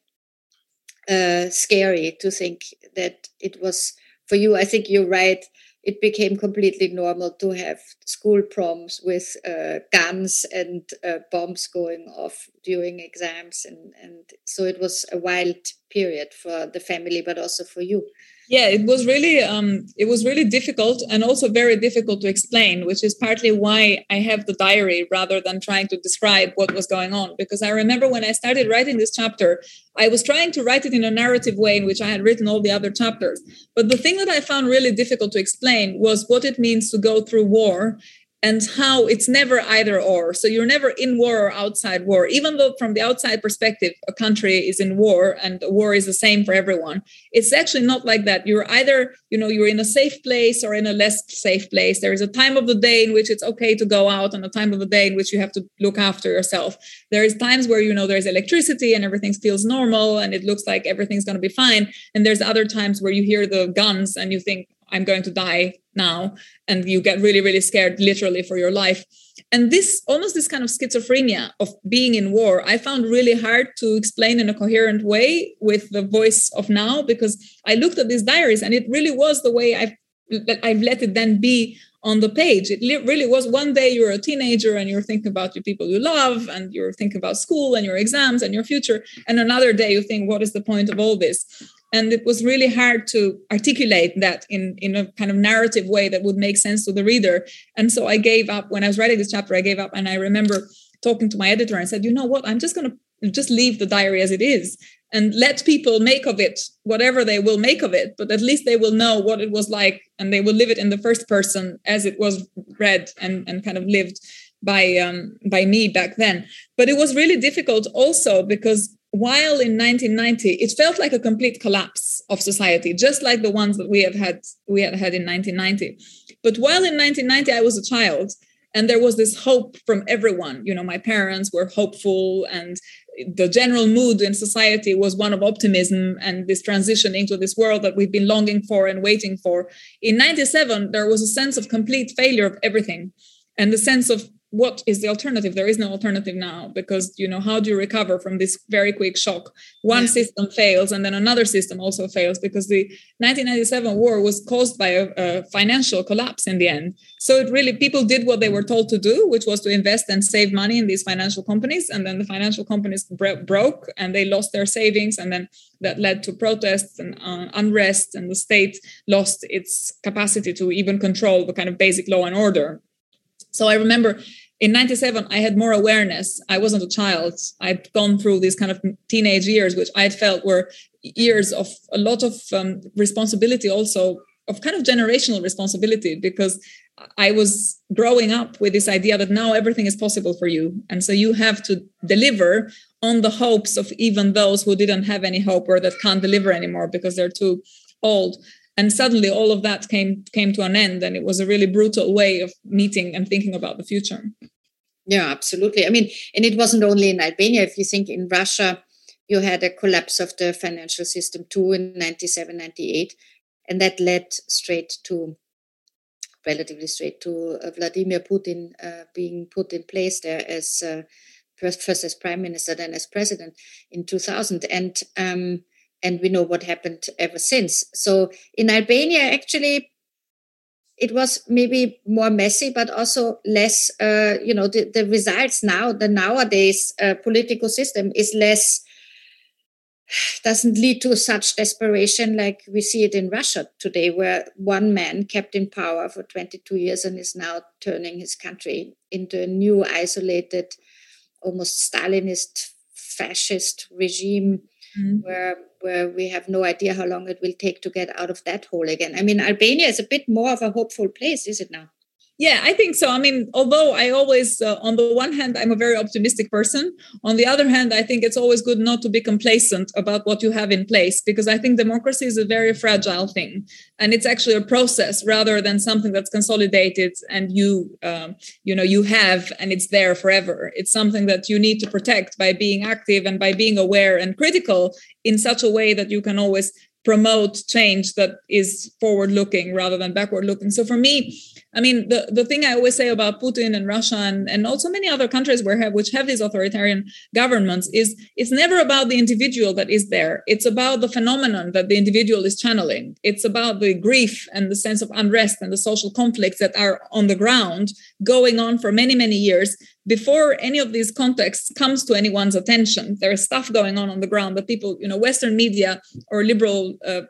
uh, scary to think that it was for you. I think you're right. It became completely normal to have school proms with uh, guns and uh, bombs going off during exams, and and so it was a wild period for the family, but also for you yeah it was really um, it was really difficult and also very difficult to explain which is partly why i have the diary rather than trying to describe what was going on. Because i remember when i started writing this chapter i was trying to write it in a narrative way in which i had written all the other chapters. But the thing that i found really difficult to explain was what it means to go through war and how it's never either or. So you're never in war or outside war. Even though, from the outside perspective, a country is in war and war is the same for everyone, it's actually not like that. You're either, you know, you're in a safe place or in a less safe place. There is a time of the day in which it's okay to go out and a time of the day in which you have to look after yourself. There is times where, you know, there's electricity and everything feels normal and it looks like everything's going to be fine. And there's other times where you hear the guns and you think, I'm going to die now. And you get really, really scared, literally, for your life. And this almost this kind of schizophrenia of being in war, I found really hard to explain in a coherent way with the voice of now because I looked at these diaries and it really was the way I've I've let it then be on the page. It really was one day you're a teenager and you're thinking about the people you love and you're thinking about school and your exams and your future. And another day you think, what is the point of all this? And it was really hard to articulate that in in a kind of narrative way that would make sense to the reader. And so i gave up when i was writing this chapter i gave up and i remember talking to my editor and said you know what? I'm just going to just leave the diary as it is and let people make of it whatever they will make of it but at least they will know what it was like and they will live it in the first person as it was read and and kind of lived by um by me back then. But it was really difficult also because while in 1990 it felt like a complete collapse of society just like the ones that we have had we had had in 1990 but while in 1990 i was a child and there was this hope from everyone. You know my parents were hopeful and the general mood in society was one of optimism and this transition into this world that we've been longing for and waiting for. In 97 there was a sense of complete failure of everything and the sense of what is the alternative? There is no alternative now because you know how do you recover from this very quick shock? One yeah. system fails and then another system also fails because the 1997 war was caused by a, a, financial collapse in the end. So it really people did what they were told to do which was to invest and save money in these financial companies. And then the financial companies bro- broke and they lost their savings and then that led to protests and uh, unrest and the state lost its capacity to even control the kind of basic law and order so I remember in 97 i had more awareness. I wasn't a child. I'd gone through these kind of teenage years which i felt were years of a lot of um, responsibility also of kind of generational responsibility because i was growing up with this idea that now everything is possible for you. And so you have to deliver on the hopes of even those who didn't have any hope or that can't deliver anymore because they're too old and suddenly all of that came came to an end and it was a really brutal way of meeting and thinking about the future. Yeah absolutely. I mean and it wasn't only in albania. If you think in russia you had a collapse of the financial system too in 97 98 and that led straight to relatively straight to uh, vladimir putin uh, being put in place there as uh, first as prime minister then as president in 2000 and um, and we know what happened ever since. So in Albania, actually, it was maybe more messy, but also less. Uh, you know, the, the results now, the nowadays uh, political system is less [SIGHS] doesn't lead to such desperation like we see it in Russia today, where one man kept in power for 22 years and is now turning his country into a new, isolated, almost Stalinist, fascist regime mm-hmm. where where we have no idea how long it will take to get out of that hole again. I mean, Albania is a bit more of a hopeful place, is it now? Yeah, I think so. I mean, although I always, uh, on the one hand, I'm a very optimistic person. On the other hand, I think it's always good not to be complacent about what you have in place because I think democracy is a very fragile thing, and it's actually a process rather than something that's consolidated and you, um, you know, you have and it's there forever. It's something that you need to protect by being active and by being aware and critical in such a way that you can always promote change that is forward looking rather than backward looking. So for me, I mean, the, the thing I always say about Putin and Russia and, and also many other countries where have, which have these authoritarian governments is it's never about the individual that is there. It's about the phenomenon that the individual is channeling. It's about the grief and the sense of unrest and the social conflicts that are on the ground going on for many, many years before any of these contexts comes to anyone's attention. There is stuff going on on the ground that people, you know, Western media or liberal uh,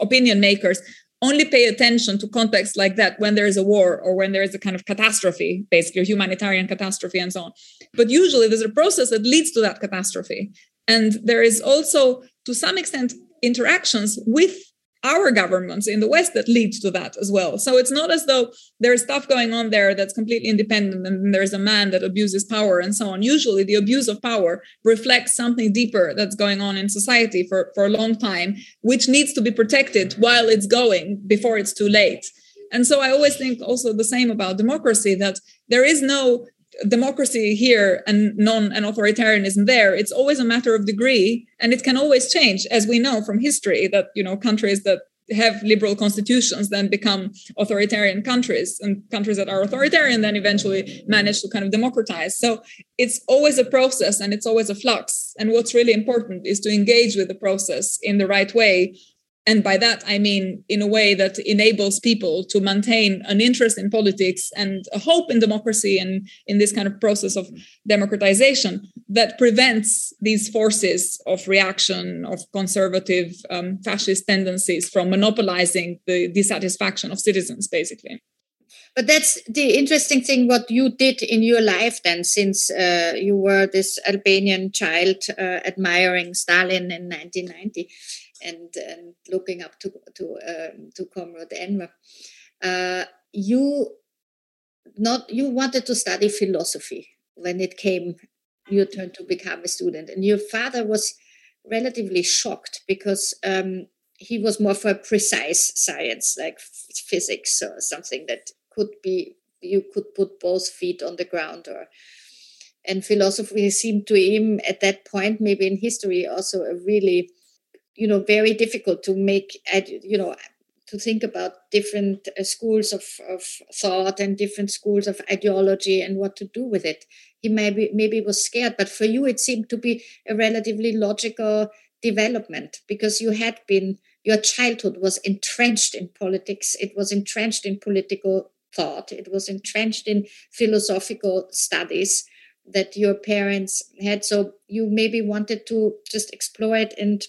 opinion makers only pay attention to contexts like that when there is a war or when there is a kind of catastrophe, basically a humanitarian catastrophe and so on. But usually there's a process that leads to that catastrophe. And there is also, to some extent, interactions with our governments in the West that leads to that as well. So it's not as though there's stuff going on there that's completely independent and there's a man that abuses power and so on. Usually the abuse of power reflects something deeper that's going on in society for, for a long time, which needs to be protected while it's going before it's too late. And so I always think also the same about democracy that there is no democracy here and non and authoritarianism there it's always a matter of degree and it can always change as we know from history that you know countries that have liberal constitutions then become authoritarian countries and countries that are authoritarian then eventually manage to kind of democratize. So it's always a process and it's always a flux and what's really important is to engage with the process in the right way and by that, I mean in a way that enables people to maintain an interest in politics and a hope in democracy and in this kind of process of democratization that prevents these forces of reaction, of conservative um, fascist tendencies from monopolizing the dissatisfaction of citizens, basically. But that's the interesting thing what you did in your life then, since uh, you were this Albanian child uh, admiring Stalin in 1990 and and looking up to to um, to Comrade Enver. Uh, you not you wanted to study philosophy when it came your turn to become a student, and your father was relatively shocked because um, he was more for precise science like physics or something that could be you could put both feet on the ground or and philosophy seemed to him at that point maybe in history also a really you know very difficult to make you know to think about different uh, schools of, of thought and different schools of ideology and what to do with it. He maybe maybe was scared, but for you it seemed to be a relatively logical development because you had been your childhood was entrenched in politics. It was entrenched in political thought. It was entrenched in philosophical studies that your parents had. So you maybe wanted to just explore it and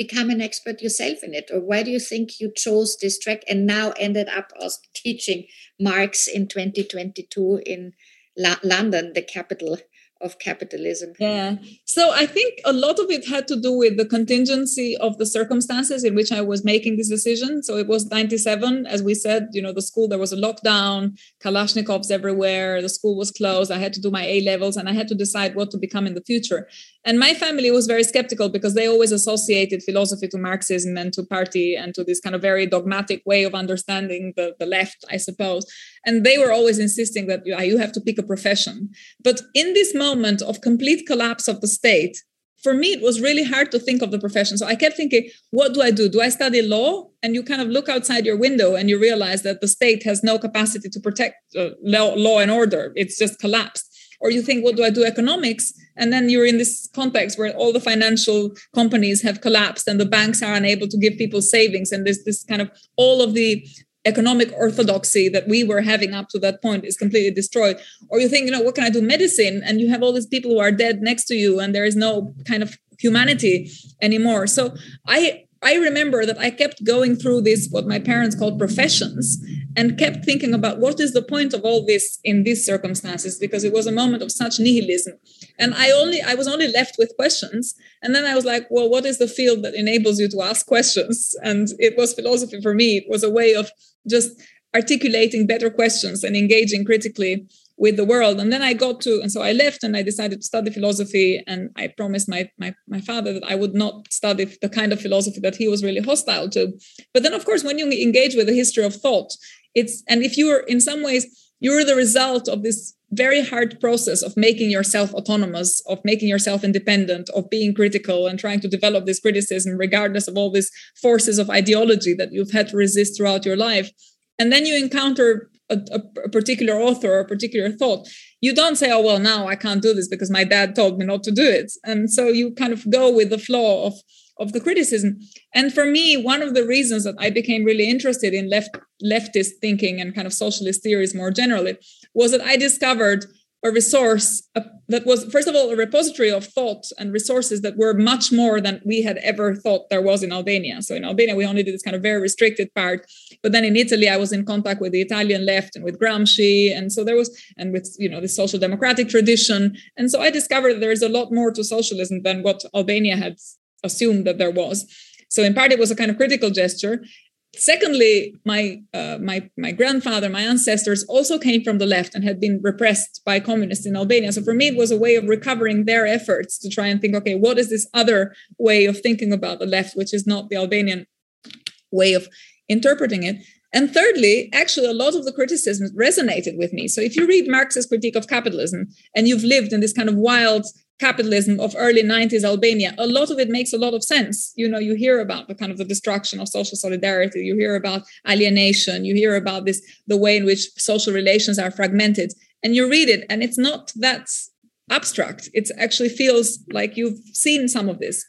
become an expert yourself in it? Or why do you think you chose this track and now ended up as teaching Marx in 2022 in La- London, the capital of capitalism. Yeah. So I think a lot of it had to do with the contingency of the circumstances in which I was making this decision. So it was 97, as we said, you know, the school, there was a lockdown, Kalashnikovs everywhere, the school was closed. I had to do my A levels and I had to decide what to become in the future. And my family was very skeptical because they always associated philosophy to Marxism and to party and to this kind of very dogmatic way of understanding the, the left, I suppose. And they were always insisting that you have to pick a profession. But in this moment of complete collapse of the state, for me, it was really hard to think of the profession. So I kept thinking, what do I do? Do I study law? And you kind of look outside your window and you realize that the state has no capacity to protect uh, law, law and order. It's just collapsed or you think what do i do economics and then you're in this context where all the financial companies have collapsed and the banks are unable to give people savings and there's this kind of all of the economic orthodoxy that we were having up to that point is completely destroyed. Or you think you know what can i do? Medicine and you have all these people who are dead next to you and there is no kind of humanity anymore. So i I remember that I kept going through this, what my parents called professions, and kept thinking about what is the point of all this in these circumstances, because it was a moment of such nihilism. And I only, I was only left with questions. And then I was like, well, what is the field that enables you to ask questions? And it was philosophy for me. It was a way of just articulating better questions and engaging critically with the world. And then I got to, and so I left and I decided to study philosophy. And I promised my, my, my father that I would not study the kind of philosophy that he was really hostile to. But then, of course, when you engage with the history of thought, it's, and if you're in some ways, you're the result of this very hard process of making yourself autonomous, of making yourself independent, of being critical and trying to develop this criticism, regardless of all these forces of ideology that you've had to resist throughout your life. And then you encounter a, a, particular author or a particular thought you don't say oh well now i can't do this because my dad told me not to do it and so you kind of go with the flow of of the criticism. And for me one of the reasons that i became really interested in left leftist thinking and kind of socialist theories more generally was that i discovered a resource that was first of all a repository of thought and resources that were much more than we had ever thought there was in albania. So in albania we only did this kind of very restricted part. But then in italy i was in contact with the italian left and with gramsci. And so there was and with you know the social democratic tradition. And so i discovered there is a lot more to socialism than what albania had assumed that there was so in part it was a kind of critical gesture Secondly, my uh, my my grandfather, my ancestors also came from the left and had been repressed by communists in Albania. So for me, it was a way of recovering their efforts to try and think, okay, what is this other way of thinking about the left, which is not the Albanian way of interpreting it. And thirdly, actually, a lot of the criticisms resonated with me. So if you read Marx's critique of capitalism and you've lived in this kind of wild capitalism of early 90s albania a lot of it makes a lot of sense. You know you hear about the kind of the destruction of social solidarity you hear about alienation you hear about this the way in which social relations are fragmented and you read it and it's not that abstract. It actually feels like you've seen some of this.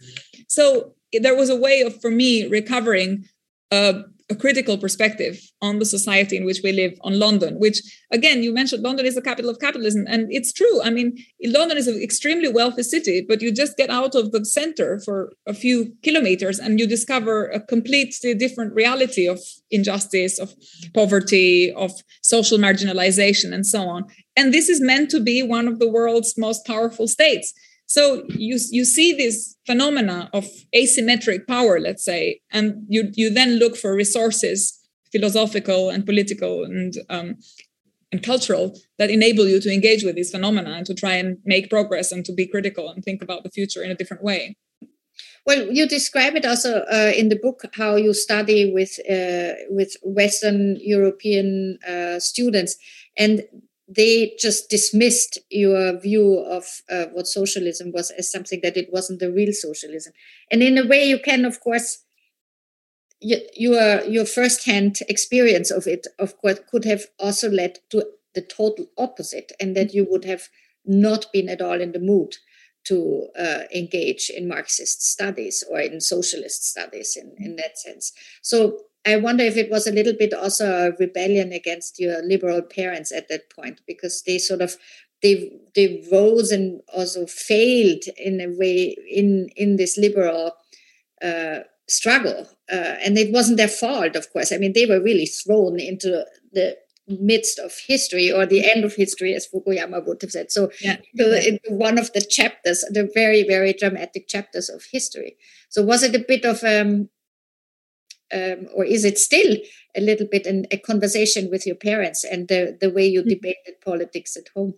So there was a way of for me recovering uh, a critical perspective on the society in which we live on london which again you mentioned london is the capital of capitalism and it's true. I mean london is an extremely wealthy city but you just get out of the center for a few kilometers and you discover a completely different reality of injustice of poverty of social marginalization and so on. And this is meant to be one of the world's most powerful states so you you see this phenomena of asymmetric power, let's say, and you you then look for resources, philosophical and political and um, and cultural, that enable you to engage with these phenomena and to try and make progress and to be critical and think about the future in a different way. Well, you describe it also uh, in the book how you study with uh, with Western European uh, students, and they just dismissed your view of uh, what socialism was as something that it wasn't the real socialism. And in a way, you can, of course, your your first-hand experience of it, of course, could have also led to the total opposite, and that you would have not been at all in the mood to uh, engage in Marxist studies or in socialist studies in, in that sense. So I wonder if it was a little bit also a rebellion against your liberal parents at that point, because they sort of they they rose and also failed in a way in in this liberal uh, struggle, uh, and it wasn't their fault, of course. I mean, they were really thrown into the midst of history or the end of history, as Fukuyama would have said. So, yeah. one of the chapters, the very, very dramatic chapters of history. So, was it a bit of, um, um, or is it still a little bit in a conversation with your parents and the, the way you mm-hmm. debated politics at home?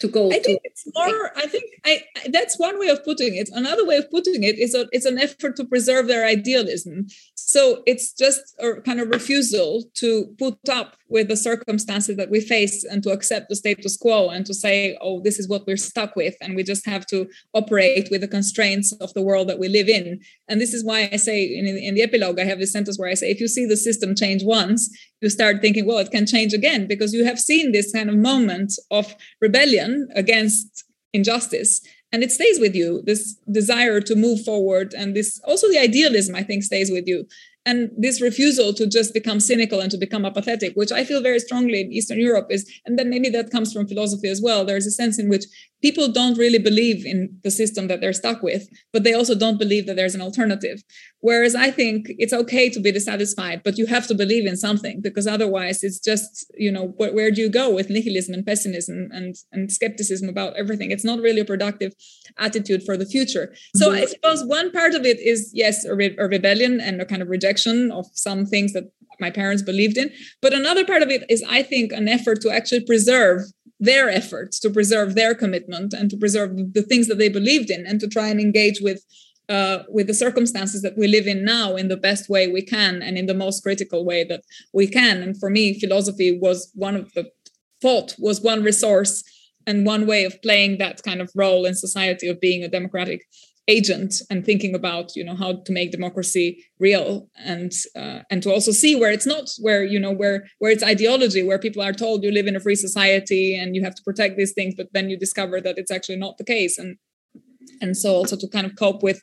To go i think it's more i think I, that's one way of putting it. Another way of putting it is a, it's an effort to preserve their idealism. So it's just a kind of refusal to put up with the circumstances that we face and to accept the status quo and to say oh this is what we're stuck with and we just have to operate with the constraints of the world that we live in. And this is why i say in, in the epilogue i have this sentence where i say if you see the system change once you start thinking well it can change again because you have seen this kind of moment of rebellion against injustice and it stays with you. This desire to move forward and this also the idealism i think stays with you. And this refusal to just become cynical and to become apathetic which i feel very strongly in eastern europe is and then maybe that comes from philosophy as well there's a sense in which people don't really believe in the system that they're stuck with but they also don't believe that there's an alternative. Whereas i think it's okay to be dissatisfied but you have to believe in something because otherwise it's just you know where, where do you go with nihilism and pessimism and and skepticism about everything? It's not really a productive attitude for the future. So mm-hmm. i suppose one part of it is yes a, re- a rebellion and a kind of rejection of some things that my parents believed in. But another part of it is i think an effort to actually preserve their efforts to preserve their commitment and to preserve the things that they believed in and to try and engage with uh, with the circumstances that we live in now in the best way we can and in the most critical way that we can. And for me philosophy was one of the thought was one resource and one way of playing that kind of role in society of being a democratic agent and thinking about you know how to make democracy real and uh, and to also see where it's not where you know where where it's ideology where people are told you live in a free society and you have to protect these things but then you discover that it's actually not the case. And and so also to kind of cope with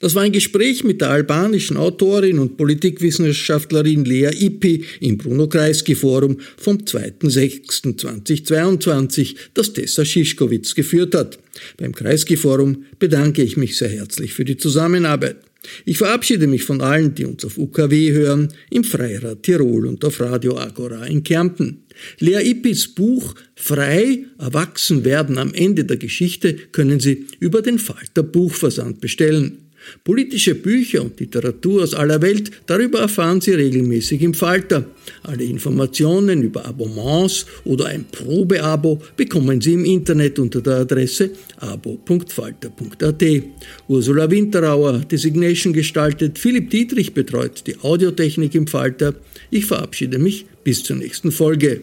Das war ein Gespräch mit der albanischen Autorin und Politikwissenschaftlerin Lea Ippi im Bruno Kreisky Forum vom 2.6.2022, das Tessa Schischkowitz geführt hat. Beim Kreisky Forum bedanke ich mich sehr herzlich für die Zusammenarbeit. Ich verabschiede mich von allen, die uns auf UKW hören, im Freirad Tirol und auf Radio Agora in Kärnten. Lea Ippis Buch Frei, erwachsen werden am Ende der Geschichte können Sie über den Falter Buchversand bestellen. Politische Bücher und Literatur aus aller Welt, darüber erfahren Sie regelmäßig im Falter. Alle Informationen über Abonnements oder ein Probeabo bekommen Sie im Internet unter der Adresse abo.falter.at. Ursula Winterauer Designation gestaltet, Philipp Dietrich betreut die Audiotechnik im Falter. Ich verabschiede mich bis zur nächsten Folge.